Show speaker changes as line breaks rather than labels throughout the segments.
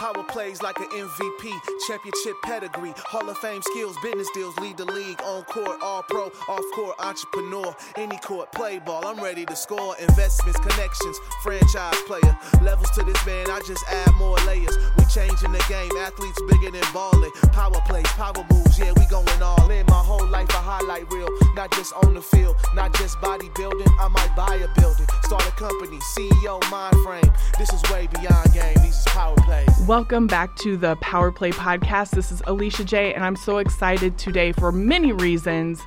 Power plays like an MVP, championship pedigree, Hall of Fame skills, business deals lead the league. On court, all pro, off court, entrepreneur. Any court, play ball, I'm ready to score. Investments, connections, franchise player. Levels to this man, I just add more layers. We changing the game, athletes bigger than balling. Power plays, power moves, yeah, we going all in. My whole life a highlight reel, not just on the field, not just bodybuilding. I might buy a building, start a company, CEO, mind frame. This is way beyond game, these is power plays.
Welcome back to the Power Play Podcast. This is Alicia J, and I'm so excited today for many reasons.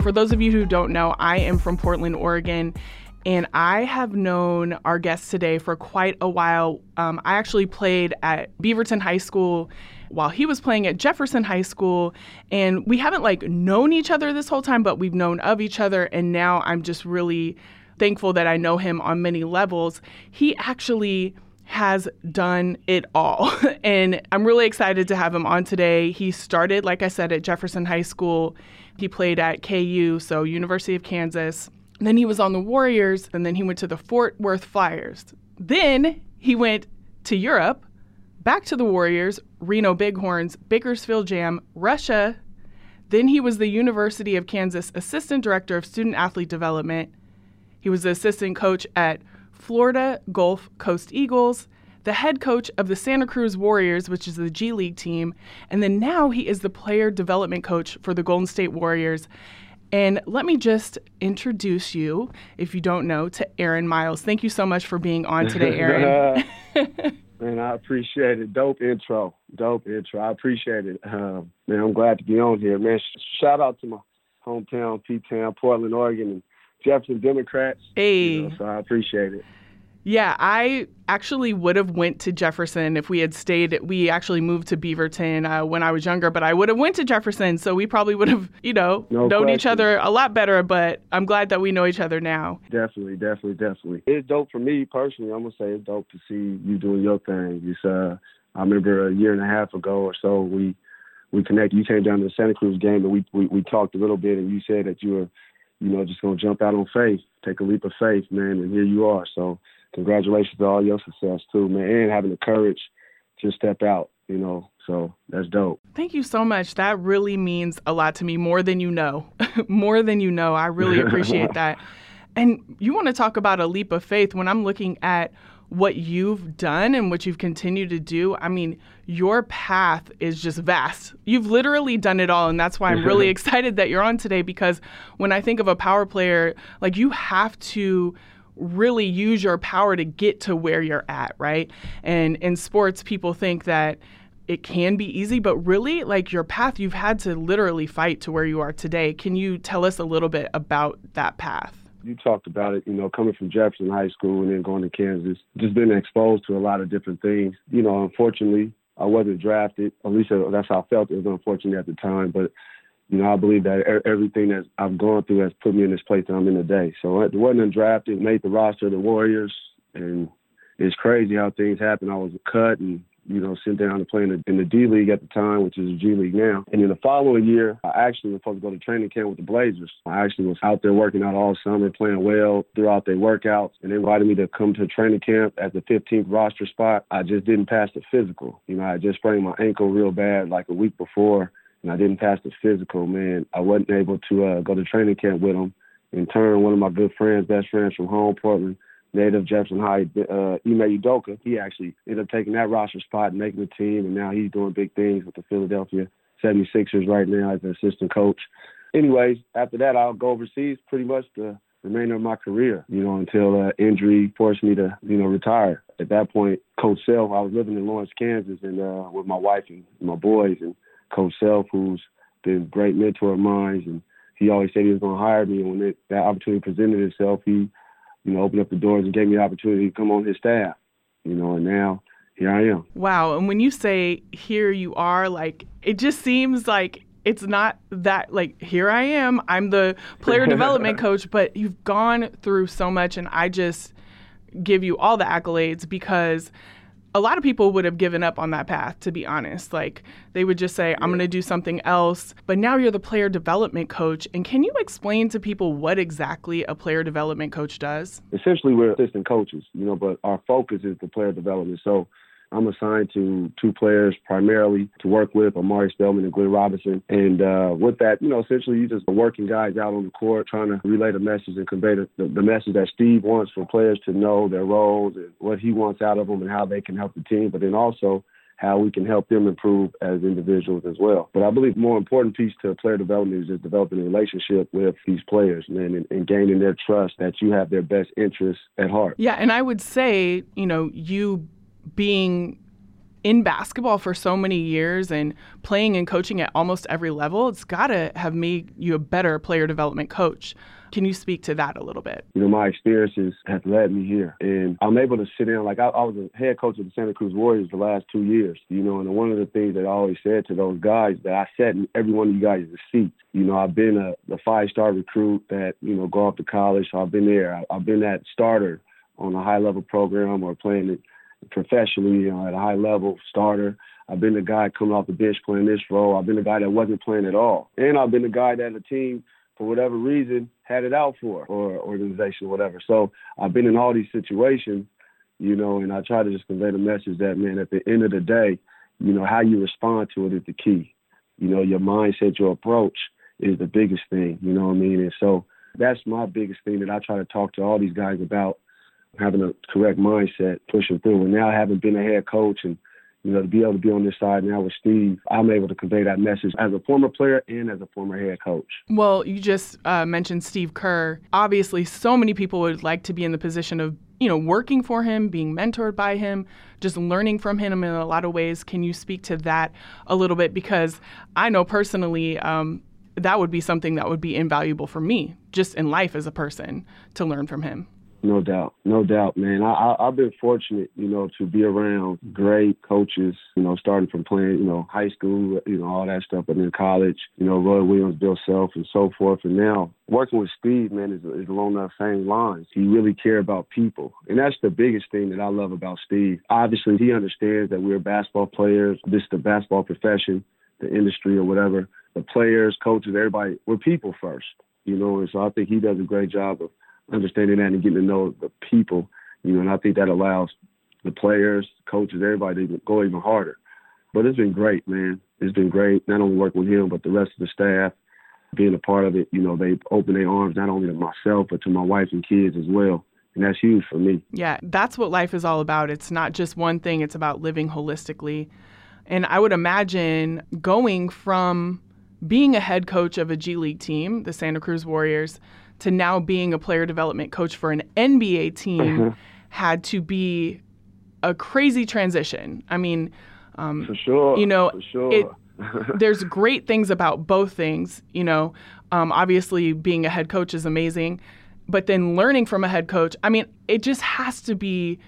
For those of you who don't know, I am from Portland, Oregon, and I have known our guest today for quite a while. Um, I actually played at Beaverton High School while he was playing at Jefferson High School, and we haven't like known each other this whole time, but we've known of each other, and now I'm just really thankful that I know him on many levels. He actually has done it all. and I'm really excited to have him on today. He started, like I said, at Jefferson High School. He played at KU, so University of Kansas. then he was on the Warriors, and then he went to the Fort Worth Flyers. Then he went to Europe, back to the Warriors, Reno Bighorns, Bakersfield Jam, Russia. Then he was the University of Kansas Assistant Director of Student Athlete Development. He was the assistant coach at Florida Gulf Coast Eagles, the head coach of the Santa Cruz Warriors, which is the G League team, and then now he is the player development coach for the Golden State Warriors. And let me just introduce you, if you don't know, to Aaron Miles. Thank you so much for being on today, Aaron.
man, I appreciate it. Dope intro. Dope intro. I appreciate it. Uh, man, I'm glad to be on here, man. Shout out to my hometown, P Town, Portland, Oregon, and Jefferson Democrats.
Hey.
You know, so I appreciate it.
Yeah, I actually would have went to Jefferson if we had stayed. We actually moved to Beaverton uh, when I was younger, but I would have went to Jefferson, so we probably would have, you know,
no
known
question.
each other a lot better. But I'm glad that we know each other now.
Definitely, definitely, definitely. It's dope for me personally. I'm gonna say it's dope to see you doing your thing. It's uh, I remember a year and a half ago or so we we connected. You came down to the Santa Cruz game, and we we, we talked a little bit, and you said that you were you know, just gonna jump out on faith, take a leap of faith, man, and here you are. So congratulations to all your success too, man, and having the courage to step out, you know. So that's dope.
Thank you so much. That really means a lot to me, more than you know. more than you know. I really appreciate that. And you want to talk about a leap of faith when I'm looking at what you've done and what you've continued to do, I mean, your path is just vast. You've literally done it all. And that's why I'm really excited that you're on today because when I think of a power player, like you have to really use your power to get to where you're at, right? And in sports, people think that it can be easy, but really, like your path, you've had to literally fight to where you are today. Can you tell us a little bit about that path?
You talked about it, you know, coming from Jefferson High School and then going to Kansas, just been exposed to a lot of different things. You know, unfortunately, I wasn't drafted. At least that's how I felt. It was unfortunate at the time, but you know, I believe that everything that I've gone through has put me in this place that I'm in today. So it wasn't undrafted, made the roster of the Warriors, and it's crazy how things happen. I was cut and you know, sit down to play in the, in the D League at the time, which is the G League now. And in the following year, I actually was supposed to go to training camp with the Blazers. I actually was out there working out all summer, playing well throughout their workouts, and they invited me to come to training camp at the 15th roster spot. I just didn't pass the physical. You know, I just sprained my ankle real bad like a week before, and I didn't pass the physical. Man, I wasn't able to uh, go to training camp with them. In turn, one of my good friends, best friends from home, Portland, native Jefferson High, uh, Ime Udoka, he actually ended up taking that roster spot and making the team, and now he's doing big things with the Philadelphia 76ers right now as an assistant coach. Anyways, after that, I'll go overseas pretty much the remainder of my career, you know, until uh, injury forced me to, you know, retire. At that point, Coach Self, I was living in Lawrence, Kansas, and uh, with my wife and my boys, and Coach Self, who's been a great mentor of mine, and he always said he was going to hire me. And when it, that opportunity presented itself, he you know, opened up the doors and gave me the opportunity to come on his staff. You know, and now here I am.
Wow. And when you say here you are, like it just seems like it's not that like here I am, I'm the player development coach, but you've gone through so much and I just give you all the accolades because a lot of people would have given up on that path, to be honest. Like they would just say, I'm going to do something else. But now you're the player development coach. And can you explain to people what exactly a player development coach does?
Essentially, we're assistant coaches, you know, but our focus is the player development. So, I'm assigned to two players primarily to work with, Omari Spellman and Glenn Robinson. And uh, with that, you know, essentially you're just working guys out on the court, trying to relay the message and convey the, the, the message that Steve wants for players to know their roles and what he wants out of them and how they can help the team. But then also how we can help them improve as individuals as well. But I believe more important piece to player development is just developing a relationship with these players man, and, and gaining their trust that you have their best interests at heart.
Yeah, and I would say, you know, you being in basketball for so many years and playing and coaching at almost every level, it's got to have made you a better player development coach. Can you speak to that a little bit?
You know, my experiences have led me here, and I'm able to sit in. Like I, I was a head coach of the Santa Cruz Warriors the last two years. You know, and one of the things that I always said to those guys that I sat in every one of you guys' seats. You know, I've been a the five star recruit that you know go off to college. So I've been there. I, I've been that starter on a high level program or playing it professionally, you know, at a high level starter. I've been the guy coming off the bench playing this role. I've been the guy that wasn't playing at all. And I've been the guy that the team, for whatever reason, had it out for or organization or whatever. So I've been in all these situations, you know, and I try to just convey the message that, man, at the end of the day, you know, how you respond to it is the key. You know, your mindset, your approach is the biggest thing, you know what I mean? And so that's my biggest thing that I try to talk to all these guys about having a correct mindset, pushing through. And now having been a head coach and you know, to be able to be on this side now with Steve, I'm able to convey that message as a former player and as a former head coach.
Well, you just uh, mentioned Steve Kerr. Obviously, so many people would like to be in the position of, you know, working for him, being mentored by him, just learning from him in a lot of ways. Can you speak to that a little bit? Because I know personally, um, that would be something that would be invaluable for me, just in life as a person, to learn from him.
No doubt, no doubt, man. I, I, have been fortunate, you know, to be around mm-hmm. great coaches, you know, starting from playing, you know, high school, you know, all that stuff, and then college, you know, Roy Williams, Bill Self, and so forth. And now working with Steve, man, is, is along that same lines. He really cares about people, and that's the biggest thing that I love about Steve. Obviously, he understands that we're basketball players. This is the basketball profession, the industry, or whatever. The players, coaches, everybody, we're people first, you know, and so I think he does a great job of understanding that and getting to know the people, you know, and I think that allows the players, coaches, everybody to go even harder. But it's been great, man. It's been great, not only working with him, but the rest of the staff, being a part of it. You know, they open their arms not only to myself, but to my wife and kids as well. And that's huge for me.
Yeah, that's what life is all about. It's not just one thing, it's about living holistically. And I would imagine going from being a head coach of a G League team, the Santa Cruz Warriors, to now being a player development coach for an NBA team mm-hmm. had to be a crazy transition. I mean, um,
for sure,
you know,
for sure.
It, there's great things about both things. You know, um, obviously being a head coach is amazing, but then learning from a head coach, I mean, it just has to be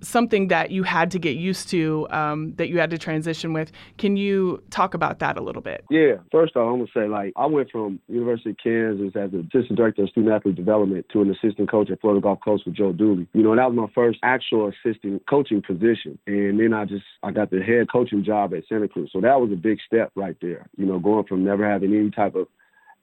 something that you had to get used to, um, that you had to transition with. Can you talk about that a little bit?
Yeah. First off, I'm gonna say like I went from University of Kansas as an assistant director of student athlete development to an assistant coach at Florida Gulf Coast with Joe Dooley. You know, and that was my first actual assistant coaching position. And then I just I got the head coaching job at Santa Cruz. So that was a big step right there. You know, going from never having any type of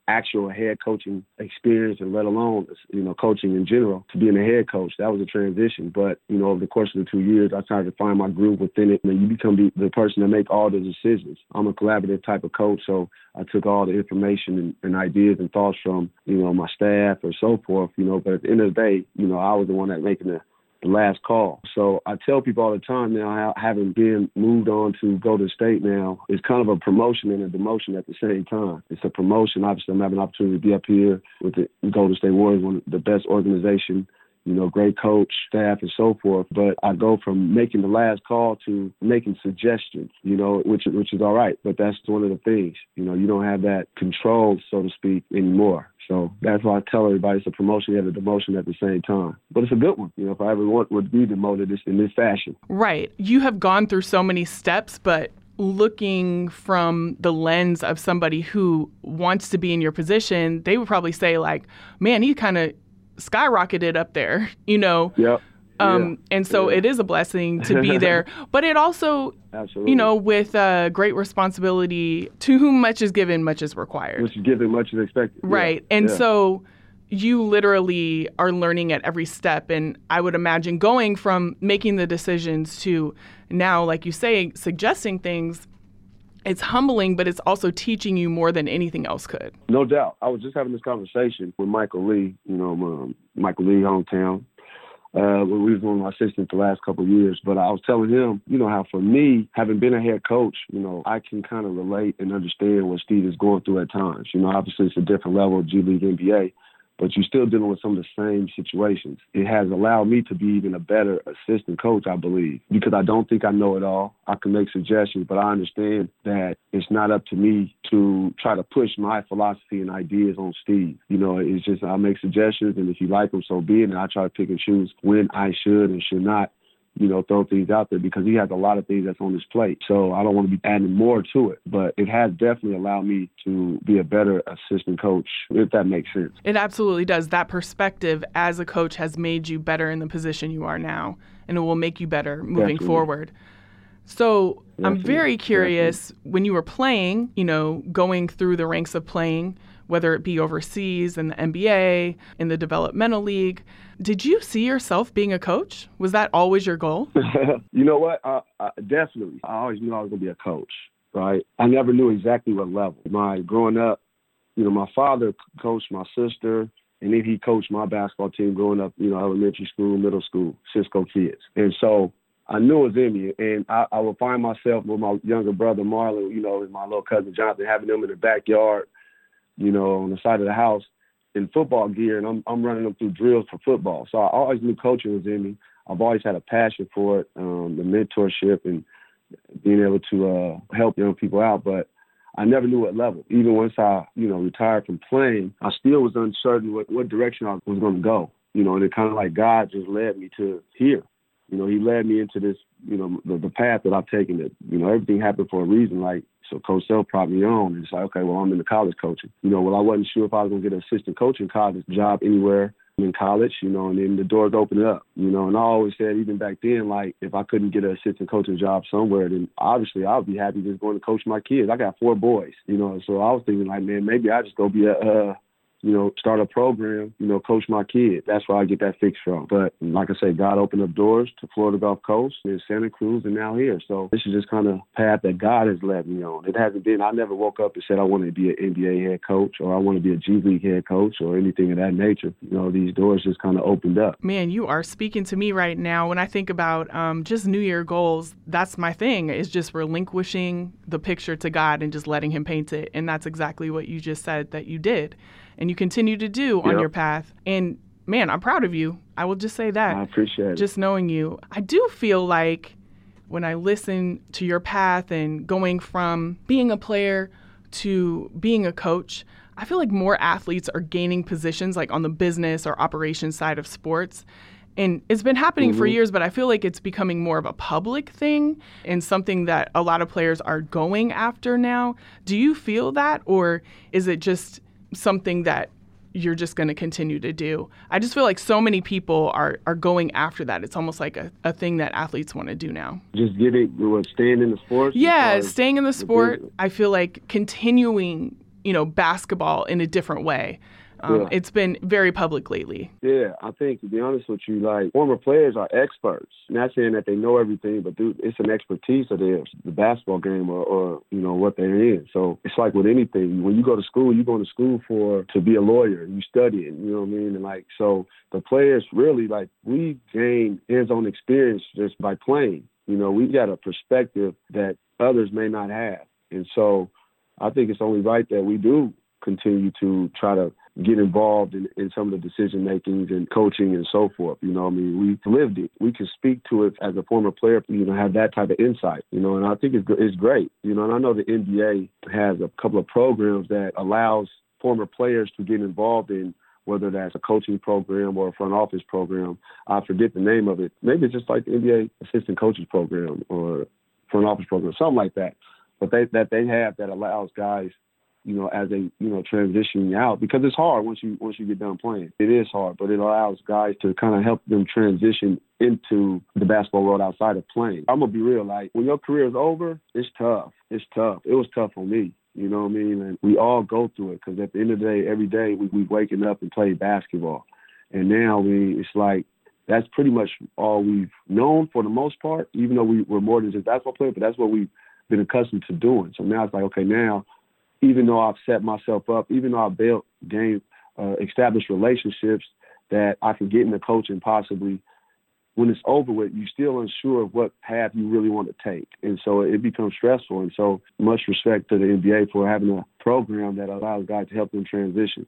actual head coaching experience and let alone you know coaching in general to being a head coach that was a transition. But you know over the course of the two years i started to find my groove within it. And you become the, the person to make all the decisions. I'm a collaborative type of coach so i took all the information and, and ideas and thoughts from you know my staff or so forth you know. But at the end of the day you know i was the one that making the the last call. So I tell people all the time now, having been moved on to go to state now, it's kind of a promotion and a demotion at the same time. It's a promotion. Obviously, I'm having an opportunity to be up here with the Golden State Warriors, one of the best organization you know, great coach, staff, and so forth. But I go from making the last call to making suggestions, you know, which which is all right. But that's one of the things, you know, you don't have that control, so to speak, anymore. So that's why I tell everybody it's a promotion and a demotion at the same time. But it's a good one. You know, if I ever want would be demoted, it's in this fashion.
Right. You have gone through so many steps, but looking from the lens of somebody who wants to be in your position, they would probably say like, "Man, he kind of skyrocketed up there," you know.
Yep.
Um, yeah. and so yeah. it is a blessing to be there, but it also,
Absolutely.
you know, with uh, great responsibility, to whom much is given, much is required.
Much is given, much is expected.
Right.
Yeah.
And so you literally are learning at every step. And I would imagine going from making the decisions to now, like you say, suggesting things, it's humbling, but it's also teaching you more than anything else could.
No doubt. I was just having this conversation with Michael Lee, you know, um, Michael Lee, hometown. Uh, we was one of my assistants the last couple of years, but I was telling him, you know, how for me, having been a head coach, you know, I can kind of relate and understand what Steve is going through at times. You know, obviously it's a different level G League NBA, but you're still dealing with some of the same situations. It has allowed me to be even a better assistant coach, I believe, because I don't think I know it all. I can make suggestions, but I understand that it's not up to me to try to push my philosophy and ideas on Steve. You know, it's just I make suggestions, and if you like them, so be it. And I try to pick and choose when I should and should not you know, throw things out there because he has a lot of things that's on his plate. So I don't want to be adding more to it, but it has definitely allowed me to be a better assistant coach, if that makes sense.
It absolutely does. That perspective as a coach has made you better in the position you are now, and it will make you better moving definitely. forward. So definitely. I'm very curious definitely. when you were playing, you know, going through the ranks of playing, whether it be overseas in the NBA, in the developmental league. Did you see yourself being a coach? Was that always your goal?
you know what? Definitely. I always knew I was going to be a coach, right? I never knew exactly what level. My growing up, you know, my father coached my sister, and then he coached my basketball team growing up, you know, elementary school, middle school, Cisco kids. And so I knew it was in me, and I, I would find myself with my younger brother Marlon, you know, and my little cousin Jonathan, having them in the backyard, you know, on the side of the house in football gear, and I'm I'm running them through drills for football. So I always knew coaching was in me. I've always had a passion for it, um, the mentorship and being able to uh, help young people out. But I never knew what level. Even once I, you know, retired from playing, I still was uncertain what, what direction I was going to go. You know, and it kind of like God just led me to here. You know, He led me into this, you know, the, the path that I've taken. That you know, everything happened for a reason. Like so Coach Self brought me on, it's like, okay, well, I'm in the college coaching. You know, well, I wasn't sure if I was gonna get an assistant coaching college job anywhere in college, you know, and then the doors opened up, you know, and I always said, even back then, like, if I couldn't get an assistant coaching job somewhere, then obviously I would be happy just going to coach my kids. I got four boys, you know, so I was thinking, like, man, maybe I just go be a, uh, you know, start a program, you know, coach my kid. That's where I get that fix from. But like I said, God opened up doors to Florida Gulf Coast and Santa Cruz and now here. So this is just kind of path that God has led me on. It hasn't been, I never woke up and said I wanted to be an NBA head coach or I want to be a G League head coach or anything of that nature. You know, these doors just kind of opened up.
Man, you are speaking to me right now. When I think about um, just New Year goals, that's my thing is just relinquishing the picture to God and just letting Him paint it. And that's exactly what you just said that you did and you continue to do on your path. And man, I'm proud of you. I will just say that.
I appreciate it.
Just knowing you. I do feel like when I listen to your path and going from being a player to being a coach, I feel like more athletes are gaining positions like on the business or operations side of sports. And it's been happening mm-hmm. for years, but I feel like it's becoming more of a public thing and something that a lot of players are going after now. Do you feel that, or is it just something that you're just going to continue to do. I just feel like so many people are are going after that. It's almost like a, a thing that athletes want to do now.
Just getting what staying in the sport.
Yeah, staying in the sport. I feel like continuing, you know, basketball in a different way. Um, yeah. It's been very public lately.
Yeah, I think to be honest with you, like former players are experts. Not saying that they know everything, but dude, it's an expertise of theirs, the basketball game or, or you know what they're in. So it's like with anything. When you go to school, you go to school for to be a lawyer. You study it. You know what I mean? And like so, the players really like we gain hands-on experience just by playing. You know, we got a perspective that others may not have, and so I think it's only right that we do continue to try to get involved in, in some of the decision makings and coaching and so forth. You know, I mean, we lived it. We can speak to it as a former player. You know, have that type of insight. You know, and I think it's it's great. You know, and I know the NBA has a couple of programs that allows former players to get involved in whether that's a coaching program or a front office program. I forget the name of it. Maybe it's just like the NBA assistant coaches program or front office program, something like that. But they that they have that allows guys you know, as they, you know, transitioning out because it's hard once you once you get done playing. It is hard, but it allows guys to kind of help them transition into the basketball world outside of playing. I'm gonna be real, like when your career is over, it's tough. It's tough. It was tough on me. You know what I mean? And we all go through it because at the end of the day, every day we we waking up and play basketball, and now we it's like that's pretty much all we've known for the most part. Even though we were more than just basketball players, but that's what we've been accustomed to doing. So now it's like okay, now even though I've set myself up, even though I've built game, uh, established relationships that I can get into coaching possibly when it's over with, you're still unsure of what path you really want to take. And so it becomes stressful. And so much respect to the NBA for having a program that allows guys to help them transition.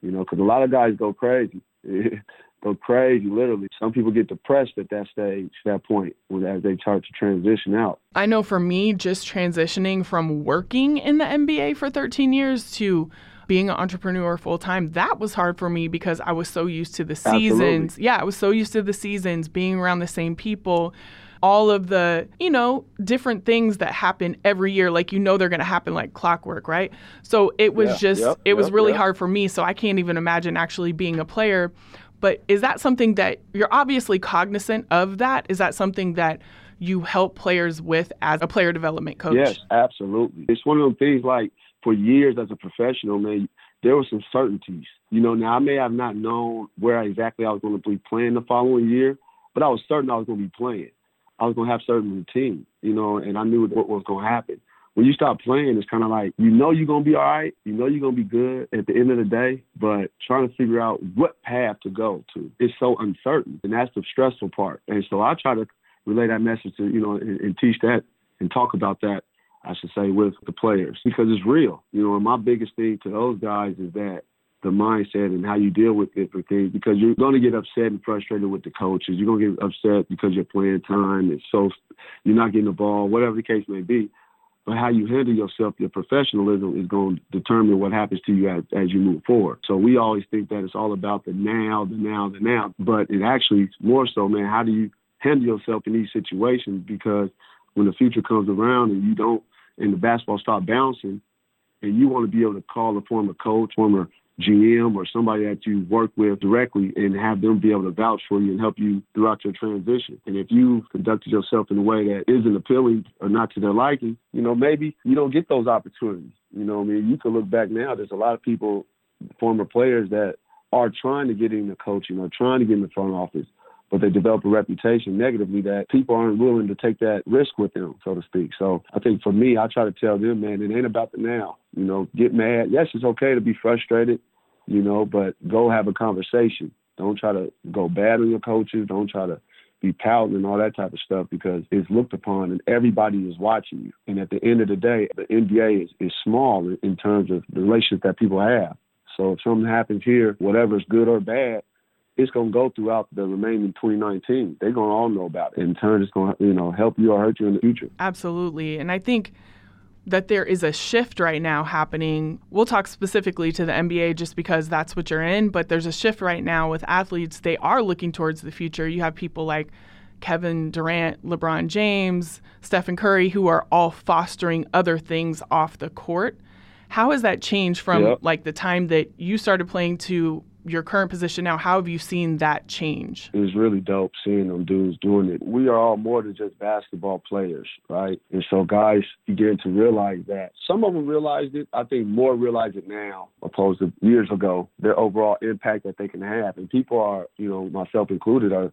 You know, because a lot of guys go crazy, go crazy, literally. Some people get depressed at that stage, that point, when as they start to transition out.
I know for me, just transitioning from working in the NBA for 13 years to being an entrepreneur full time, that was hard for me because I was so used to the seasons.
Absolutely.
Yeah, I was so used to the seasons, being around the same people, all of the, you know, different things that happen every year. Like, you know, they're going to happen like clockwork, right? So it was
Yeah,
just,
yep,
it was
yep,
really
yep.
hard for me. So I can't even imagine actually being a player. But is that something that you're obviously cognizant of that? Is that something that you help players with as a player development coach?
Yes, absolutely. It's one of those things like for years as a professional, man, there were some certainties. You know, now I may have not known where exactly I was going to be playing the following year, but I was certain I was going to be playing. I was to have certain routine, you know, and I knew what was to happen. When you stop playing, it's kind of like you know you're to be all right, you know you're to be good at the end of the day, but trying to figure out what path to go to is so uncertain, and that's the stressful part. And so I try to relay that message to you know and, and teach that and talk about that I should say, with the players because it's real. You know, and my biggest thing to those guys is that the mindset and how you deal with different things because you're going to get upset and frustrated with the coaches. You're going to get upset because you're playing time and so you're not getting the ball, whatever the case may be. But how you handle yourself, your professionalism is going to determine what happens to you as, as you move forward. So we always think that it's all about the now, the now, the now. But it actually is more so, man, how do you handle yourself in these situations? Because when the future comes around and you don't, and the basketball start bouncing, and you want to be able to call a former coach, former GM, or somebody that you work with directly and have them be able to vouch for you and help you throughout your transition. And if you conducted yourself in a way that isn't appealing or not to their liking, you know, maybe you don't get those opportunities. You know, I mean, you can look back now. There's a lot of people, former players that are trying to get into coaching or trying to get in the front office, but they develop a reputation negatively that people aren't willing to take that risk with them, so to speak. So I think for me, I try to tell them, man, it ain't about the now. You know, get mad. Yes, it's okay to be frustrated, you know, but go have a conversation. Don't try to go bad on your coaches. Don't try to be pouting and all that type of stuff because it's looked upon and everybody is watching you. And at the end of the day, the NBA is, is small in, terms of the relationship that people have. So if something happens here, whatever is good or bad, it's going to go throughout the remaining 2019. They're going to all know about it. In turn, it's going to you know help you or hurt you in the future.
Absolutely. And I think that there is a shift right now happening. We'll talk specifically to the NBA just because that's what you're in, but there's a shift right now with athletes. They are looking towards the future. You have people like Kevin Durant, LeBron James, Stephen Curry, who are all fostering other things off the court. How has that changed from
Yep.
like the time that you started playing to your current position now? How have you seen that change?
It was really dope seeing them dudes doing it. We are all more than just basketball players, right? And so guys begin to realize that. Some of them realized it. I think more realize it now opposed to years ago, their overall impact that they can have. And people are, you know, myself included, are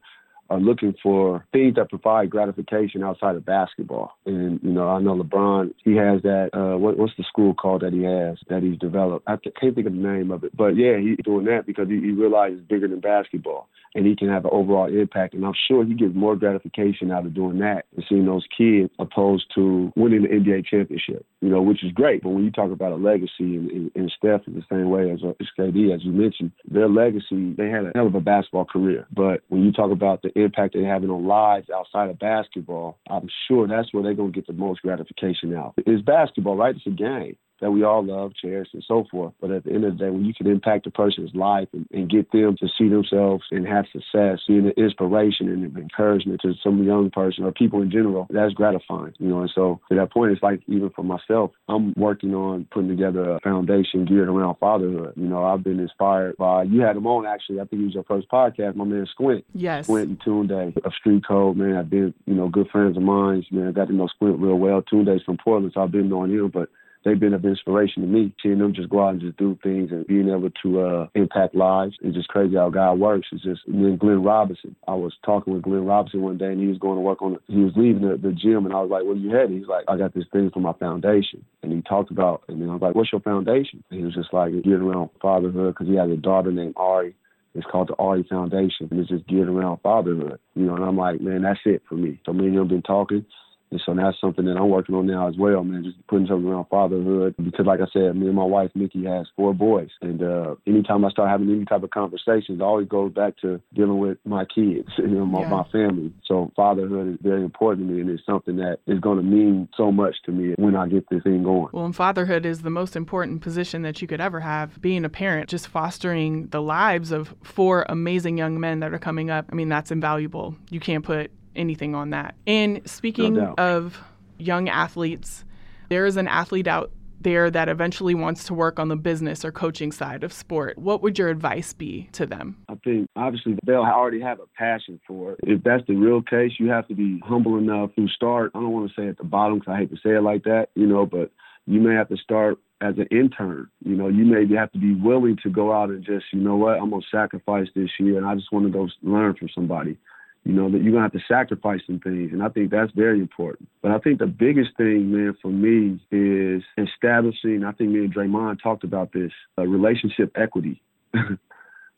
are looking for things that provide gratification outside of basketball. And you know, I know LeBron, he has that. Uh, what, what's the school called that he has that he's developed? I can't think of the name of it, but yeah, he's doing that because he, he realizes it's bigger than basketball, and he can have an overall impact. And I'm sure he gets more gratification out of doing that and seeing those kids opposed to winning the NBA championship. You know, which is great. But when you talk about a legacy, and, and, and Steph is the same way as, as KD, as you mentioned, their legacy, they had a hell of a basketball career. But when you talk about the impact they're having on lives outside of basketball, I'm sure that's where they're going to get the most gratification out. It's basketball, right? It's a game that we all love, cherish, and so forth. But at the end of the day, when you can impact a person's life and, and get them to see themselves and have success, seeing the inspiration and encouragement to some young person or people in general, that's gratifying, you know. And so to that point, it's like even for myself, I'm working on putting together a foundation geared around fatherhood. You know, I've been inspired by you had him on actually. I think it was your first podcast, my man Squint.
Yes.
Squint and Tunde of Street Code, man. I've been, you know, good friends of mine. Man, I got to know Squint real well. Tunde's from Portland, so I've been knowing him, but they've been of inspiration to me. Seeing them just go out and just do things and being able to uh, impact lives. It's just crazy how God works. It's just and Glenn Robinson. I was talking with Glenn Robinson one day and he was going to work on. He was leaving the, the gym and I was like, where you headed? He's like, I got this thing for my foundation. And he talked about, and then I was like, what's your foundation? And he was just like, getting around fatherhood because he has a daughter named Ari it's called the Ari Foundation, and it's just geared around fatherhood. You know, and I'm like, man, that's it for me. So me and him been talking, and so that's something that I'm working on now as well, man, just putting something around fatherhood. Because like I said, me and my wife, Nikki, has four boys. And uh, anytime I start having any type of conversations, it always goes back to dealing with my kids, you know, my, yeah. my family. So fatherhood is very important to me and it's something that is going to mean so much to me when I get this thing going.
Well, and fatherhood is the most important position that you could ever have. Being a parent, just fostering the lives of four amazing young men that are coming up. I mean, that's invaluable. You can't put anything on that. And speaking no of young athletes, there is an athlete out there that eventually wants to work on the business or coaching side of sport. What would your advice be to them?
I think obviously they'll already have a passion for it. If that's the real case, you have to be humble enough to start. I don't want to say at the bottom because I hate to say it like that, you know, but you may have to start as an intern. You know, you may have to be willing to go out and just, you know what, I'm going to sacrifice this year and I just want to go learn from somebody you know, that you're gonna have to sacrifice some things. And I think that's very important. But I think the biggest thing, man, for me is establishing, I think me and Draymond talked about this, uh, relationship equity.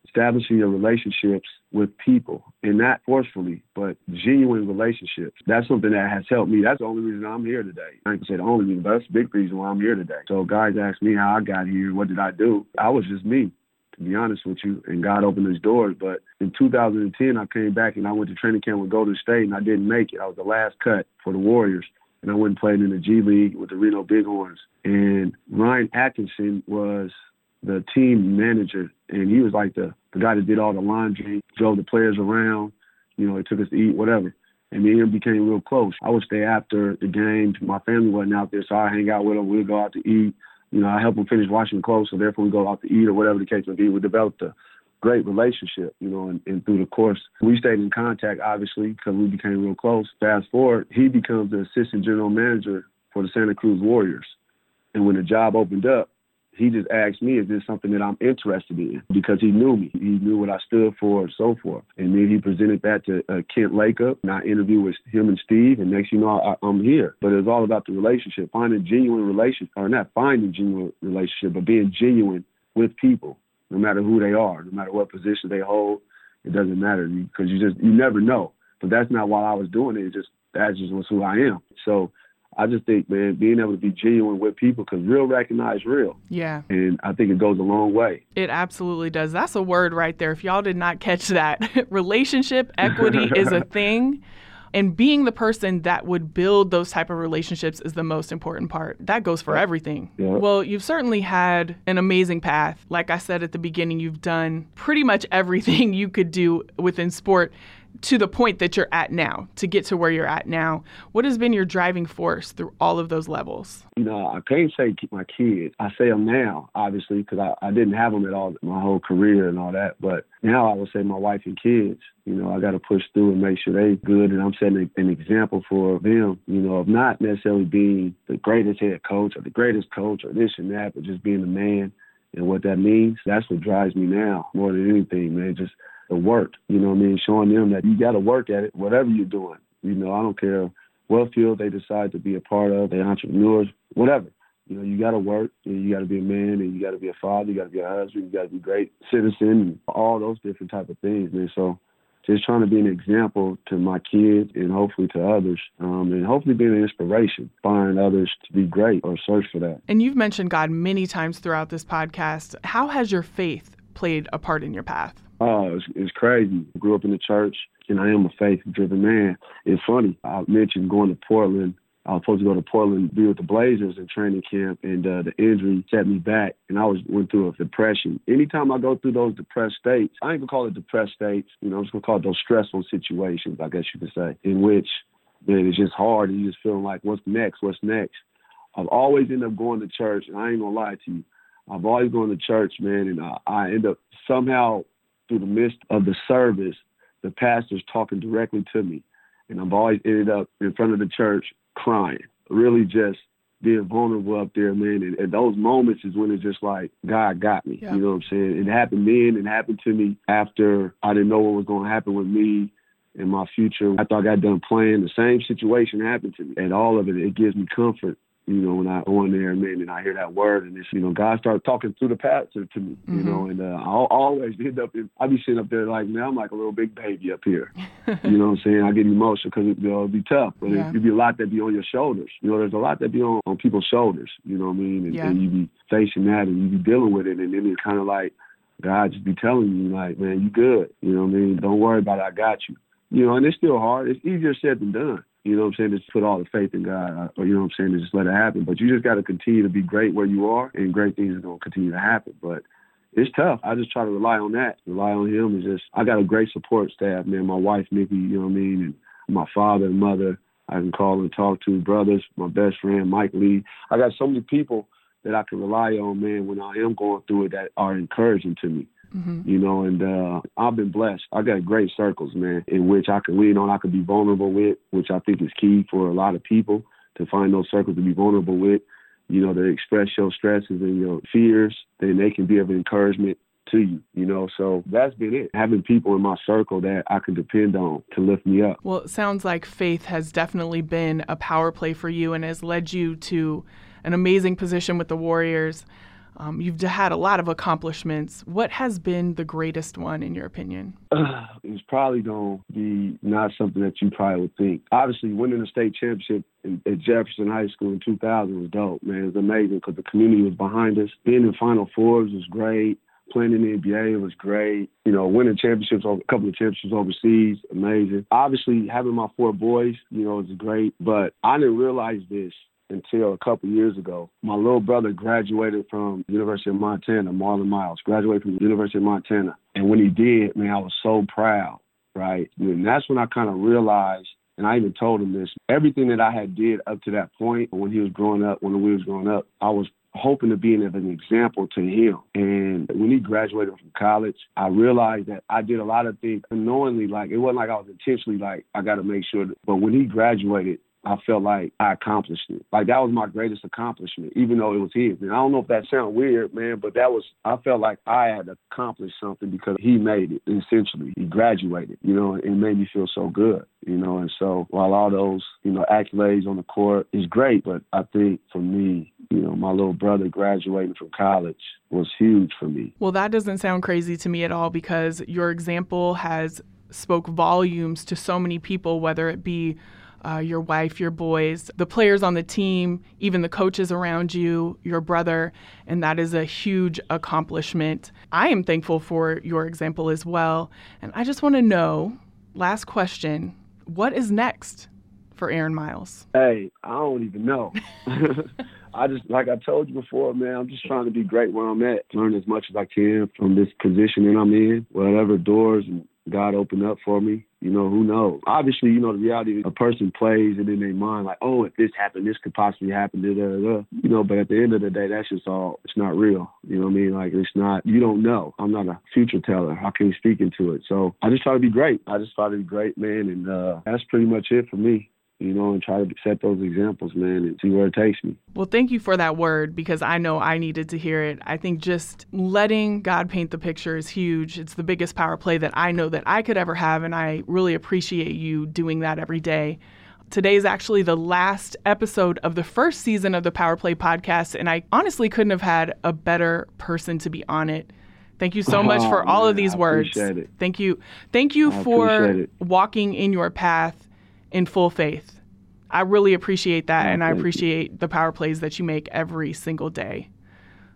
establishing your relationships with people and not forcefully, but genuine relationships. That's something that has helped me. That's the only reason I'm here today. I gonna say the only reason, but that's the big reason why I'm here today. So guys ask me how I got here, what did I do? I was just me to be honest with you, and God opened his doors. But in 2010, I came back and I went to training camp with Golden State, and I didn't make it. I was the last cut for the Warriors, and I went and played in the G League with the Reno Bighorns. And Ryan Atkinson was the team manager, and he was like the, the guy that did all the laundry, drove the players around, you know, he took us to eat, whatever. And me and him became real close. I would stay after the games. My family wasn't out there, so I hang out with him. We'd go out to eat. You know, I help him finish washing clothes, so therefore we go out to eat or whatever the case may be. We developed a great relationship, you know, and, and through the course, we stayed in contact, obviously, because we became real close. Fast forward, he becomes the assistant general manager for the Santa Cruz Warriors. And when the job opened up, he just asked me, is this something that I'm interested in? Because he knew me. He knew what I stood for and so forth. And then he presented that to uh, Kent Lacob, and I interviewed with him and Steve, and next you know, I, I'm here. But it's all about the relationship, finding genuine relationship, or not finding genuine relationship, but being genuine with people, no matter who they are, no matter what position they hold. It doesn't matter because you just, you never know. But that's not why I was doing it. It's just, that's just who I am. So I just think, man, being able to be genuine with people because real recognize real.
Yeah.
And I think it goes a long way.
It absolutely does. That's a word right there. If y'all did not catch that, relationship equity is a thing. And being the person that would build those type of relationships is the most important part. That goes for everything.
Yeah.
Well, you've certainly had an amazing path. Like I said at the beginning, you've done pretty much everything you could do within sport to the point that you're at now, to get to where you're at now. What has been your driving force through all of those levels?
Know, I can't say my kids. I say them now, obviously, because I, I didn't have them at all my whole career and all that. But now I would say my wife and kids. You know, I got to push through and make sure they good, and I'm setting an example for them. You know, of not necessarily being the greatest head coach or the greatest coach or this and that, but just being a man and what that means. That's what drives me now more than anything, man. Just the work. You know what I mean? Showing them that you got to work at it, whatever you're doing. You know, I don't care what field they decide to be a part of, they entrepreneurs, whatever. You know, you got to work, and you got to be a man, and you got to be a father, you got to be a husband, you got to be a great citizen, and all those different type of things, man. So just trying to be an example to my kids and hopefully to others, um, and hopefully being an inspiration, find others to be great or search for that.
And you've mentioned God many times throughout this podcast. How has your faith played a part in your path?
Oh, it's, it's crazy. Grew up in the church, and I am a faith-driven man. It's funny. I mentioned going to Portland. I was supposed to go to Portland, be with the Blazers in training camp, and uh, the injury set me back, and I was went through a depression. Anytime I go through those depressed states, I ain't gonna call it depressed states. You know, I'm just gonna call it those stressful situations, I guess you could say, in which man, it's just hard, and you just feeling like, what's next? What's next? I've always ended up going to church, and I ain't gonna lie to you. I've always gone to church, man, and I, I end up somehow through the midst of the service, the pastor's talking directly to me. And I've always ended up in front of the church crying, really just being vulnerable up there, man. And, and, those moments is when it's just like, God got me. Yeah. You know what I'm saying? It happened then. It happened to me after I didn't know what was going to happen with me in my future. After I got done playing, the same situation happened to me. And all of it, it gives me comfort you know, when I go in there, man, and I hear that word, and it's, you know, God started talking through the pastor to me, you mm-hmm. know, and uh, I'll always end up, in, I'll be sitting up there like, man, I'm like a little big baby up here. you know what I'm saying? I get emotional because it, you know, it'll be tough, but yeah. it, it be a lot that be on your shoulders. You know, there's a lot that be on, on people's shoulders, you know what I mean? And, yeah. and you be facing that and you be dealing with it, and then it's kind of like, God just be telling you, like, man, you good. You know what I mean? Don't worry about it. I got you. You know, and it's still hard. It's easier said than done. You know what I'm saying? Just put all the faith in God, uh, or you know what I'm saying, just let it happen. But you just got to continue to be great where you are, and great things are going to continue to happen. But it's tough. I just try to rely on that. Rely on Him. Is just I got a great support staff, man. My wife Nikki, you know what I mean, and my father and mother. I can call and talk to brothers. My best friend Mike Lee. I got so many people that I can rely on, man, when I am going through it that are encouraging to me. Mm-hmm. You know, and uh, I've been blessed. I got great circles, man, in which I can lean on, I can be vulnerable with, which I think is key for a lot of people to find those circles to be vulnerable with. You know, to express your stresses and your fears, then they can be of encouragement to you, you know. So that's been it. Having people in my circle that I can depend on to lift me up.
Well, it sounds like faith has definitely been a power play for you and has led you to an amazing position with the Warriors. Um, you've had a lot of accomplishments. What has been the greatest one, in your opinion?
Uh, it's probably going to be not something that you probably would think. Obviously, winning the state championship at Jefferson High School in 2000 was dope, man. It was amazing because the community was behind us. Being in Final Fours was great. Playing in the NBA was great. You know, winning championships, a couple of championships overseas, amazing. Obviously, having my four boys, you know, was great. But I didn't realize this until a couple years ago. My little brother graduated from University of Montana, Marlon Miles, graduated from the University of Montana. And when he did, man, I was so proud, right? And that's when I kind of realized, and I even told him this, everything that I had did up to that point when he was growing up, when we was growing up, I was hoping to be an, example to him. And when he graduated from college, I realized that I did a lot of things unknowingly. Like it wasn't like I was intentionally like I got to make sure. That, but when he graduated, I felt like I accomplished it. Like that was my greatest accomplishment, even though it was his. And I don't know if that sounds weird, man, but that was I felt like I had accomplished something because he made it. Essentially, he graduated. You know, it made me feel so good. You know, and so while all those you know accolades on the court is great, but I think for me, you know, my little brother graduating from college was huge for me.
Well, that doesn't sound crazy to me at all because your example has spoke volumes to so many people, whether it be uh, your wife, your boys, the players on the team, even the coaches around you, your brother, and that is a huge accomplishment. I am thankful for your example as well. And I just want to know last question what is next for Aaron Miles?
Hey, I don't even know. I just, like I told you before, man, I'm just trying to be great where I'm at, learn as much as I can from this position that I'm in, whatever doors God opened up for me. You know, who knows? Obviously, you know, the reality a person plays it in their mind like, oh, if this happened, this could possibly happen, da, da, da. You know, but at the end of the day, that's just all, it's not real. You know what I mean? Like, it's not, you don't know. I'm not a future teller. I can't speak into it. So I just try to be great. I just try to be great, man. And uh, that's pretty much it for me you know, and try to set those examples, man, and see where it takes me.
Well, thank you for that word because I know I needed to hear it. I think just letting God paint the picture is huge. It's the biggest power play that I know that I could ever have, and I really appreciate you doing that every day. Today is actually the last episode of the first season of the Power Play podcast, and I honestly couldn't have had a better person to be on it. Thank you so much oh, for oh, all man, of these words. Thank you. Thank you
I
for walking in your path in full faith. I really appreciate that, and I appreciate you. the power plays that you make every single day.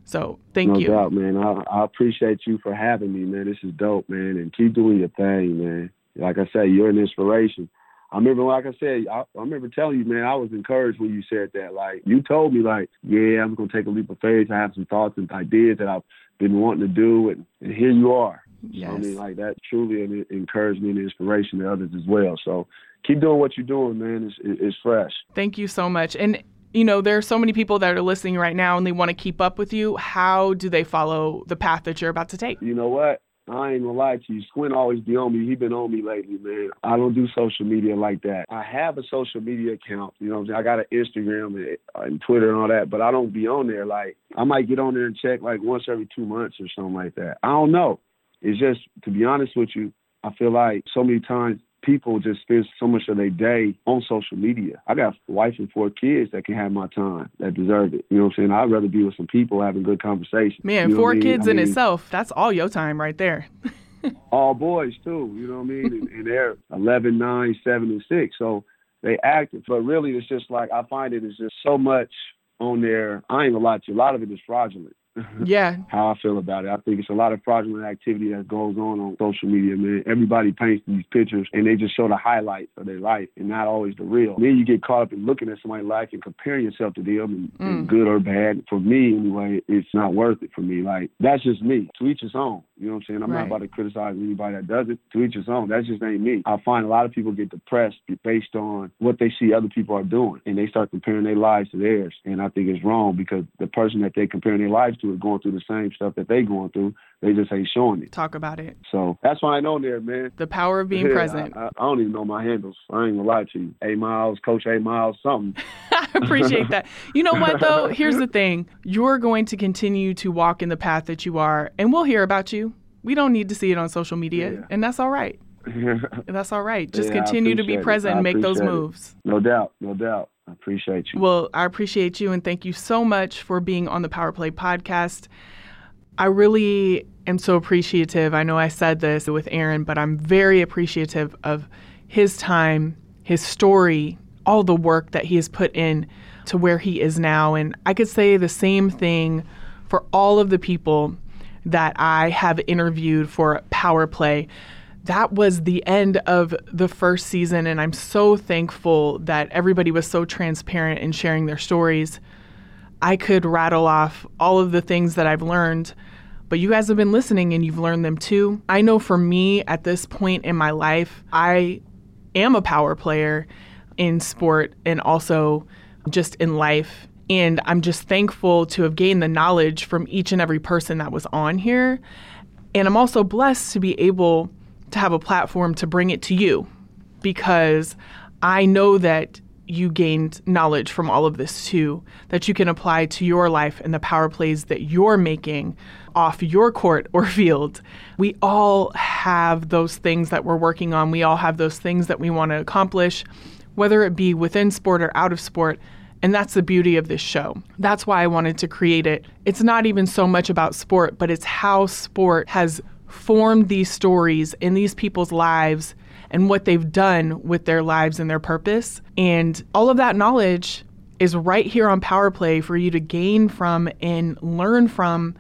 So thank
no
you.
No doubt, man. I, I appreciate you for having me, man. This is dope, man, and keep doing your thing, man. Like I say, you're an inspiration. I remember, like I said, I, I, remember telling you, man, I was encouraged when you said that. Like, you told me, like, yeah, I'm going to take a leap of faith. I have some thoughts and ideas that I've been wanting to do, and, and here you are.
Yes.
I mean, like, that truly an encouragement and inspiration to others as well. So keep doing what you're doing, man. It's, it's fresh.
Thank you so much. And you know, there are so many people that are listening right now and they want to keep up with you. How do they follow the path that you're about to take?
You know what? I ain't gonna lie to you. Squint always be on me. He been on me lately, man. I don't do social media like that. I have a social media account. You know, i got an Instagram and, and Twitter and all that, but I don't be on there. Like I might get on there and check like once every two months or something like that. I don't know. It's just to be honest with you, I feel like so many times people just spend so much of their day on social media. I got a wife and four kids that can have my time, that deserve it. You know what I'm saying? I'd rather be with some people having good conversation.
Man,
you know
four
I mean?
kids
I
in
mean,
itself, that's all your time right there.
all boys too, you know what I mean? and, and they're 11, 9, 7, and 6. So they active. But really, it's just like, I find it is just so much on there. I ain't gonna lie to you. A lot of it is fraudulent.
Yeah.
how I feel about it. I think it's a lot of fraudulent activity that goes on on social media, man. Everybody paints these pictures and they just show the highlights of their life and not always the real. Then you get caught up in looking at somebody's life and comparing yourself to them and,
Mm.
and good or bad. For me, anyway, it's not worth it for me. Like, that's just me. To each his own. You know what I'm saying? I'm
Right.
not about to criticize anybody that does it. To each his own. That just ain't me. I find a lot of people get depressed based on what they see other people are doing and they start comparing their lives to theirs. And I think it's wrong because the person that they're comparing their lives to is going through the same stuff that they going through. They just ain't showing it.
Talk about it.
So that's why I know there, man.
The power of being
Yeah,
present.
I, I, I don't even know my handles. I ain't gonna lie to you. A Miles, Coach A Miles, something.
I appreciate that. You know what, though? Here's the thing you're going to continue to walk in the path that you are, and we'll hear about you. We don't need to see it on social media,
Yeah.
and that's all right. That's all right. Just
Yeah,
continue to be present and make those
appreciate it.
moves.
no doubt, no doubt. I appreciate you.
Well, I appreciate you and thank you so much for being on the Power Play podcast. I really am so appreciative. I know I said this with Aaron, but I'm very appreciative of his time, his story, all the work that he has put in to where he is now. And I could say the same thing for all of the people that I have interviewed for Power Play. That was the end of the first season, and I'm so thankful that everybody was so transparent in sharing their stories. I could rattle off all of the things that I've learned, but you guys have been listening and you've learned them too. I know for me at this point in my life, I am a power player in sport and also just in life. And I'm just thankful to have gained the knowledge from each and every person that was on here. And I'm also blessed to be able to have a platform to bring it to you because I know that you gained knowledge from all of this too, that you can apply to your life and the power plays that you're making off your court or field. We all have those things that we're working on. We all have those things that we want to accomplish, whether it be within sport or out of sport. And that's the beauty of this show. That's why I wanted to create it. It's not even so much about sport, but it's how sport has formed these stories in these people's lives and what they've done with their lives and their purpose. And all of that knowledge is right here on Power Play for you to gain from and learn from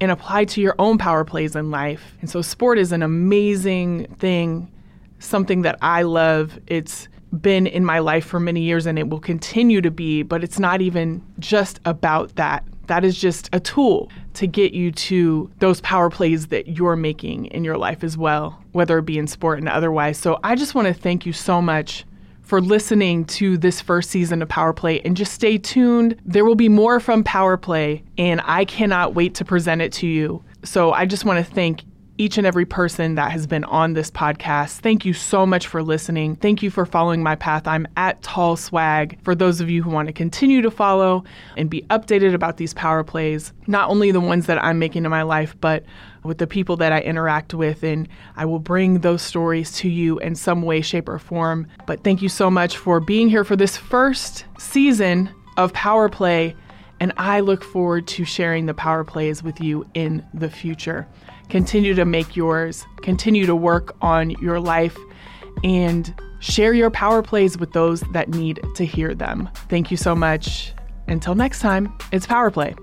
and apply to your own power plays in life. And so, sport is an amazing thing, something that I love. It's been in my life for many years and it will continue to be, but it's not even just about that. That is just a tool to get you to those power plays that you're making in your life as well, whether it be in sport and otherwise. So I just want to thank you so much for listening to this first season of Power Play and just stay tuned. There will be more from Power Play and I cannot wait to present it to you. So I just want to thank each and every person that has been on this podcast. Thank you so much for listening. Thank you for following my path. I'm at Tall Swag for those of you who want to continue to follow and be updated about these power plays, not only the ones that I'm making in my life, but with the people that I interact with. And I will bring those stories to you in some way, shape, or form. But thank you so much for being here for this first season of Power Play. And I look forward to sharing the power plays with you in the future. Continue to make yours, continue to work on your life, and share your power plays with those that need to hear them. Thank you so much. Until next time, it's Power Play.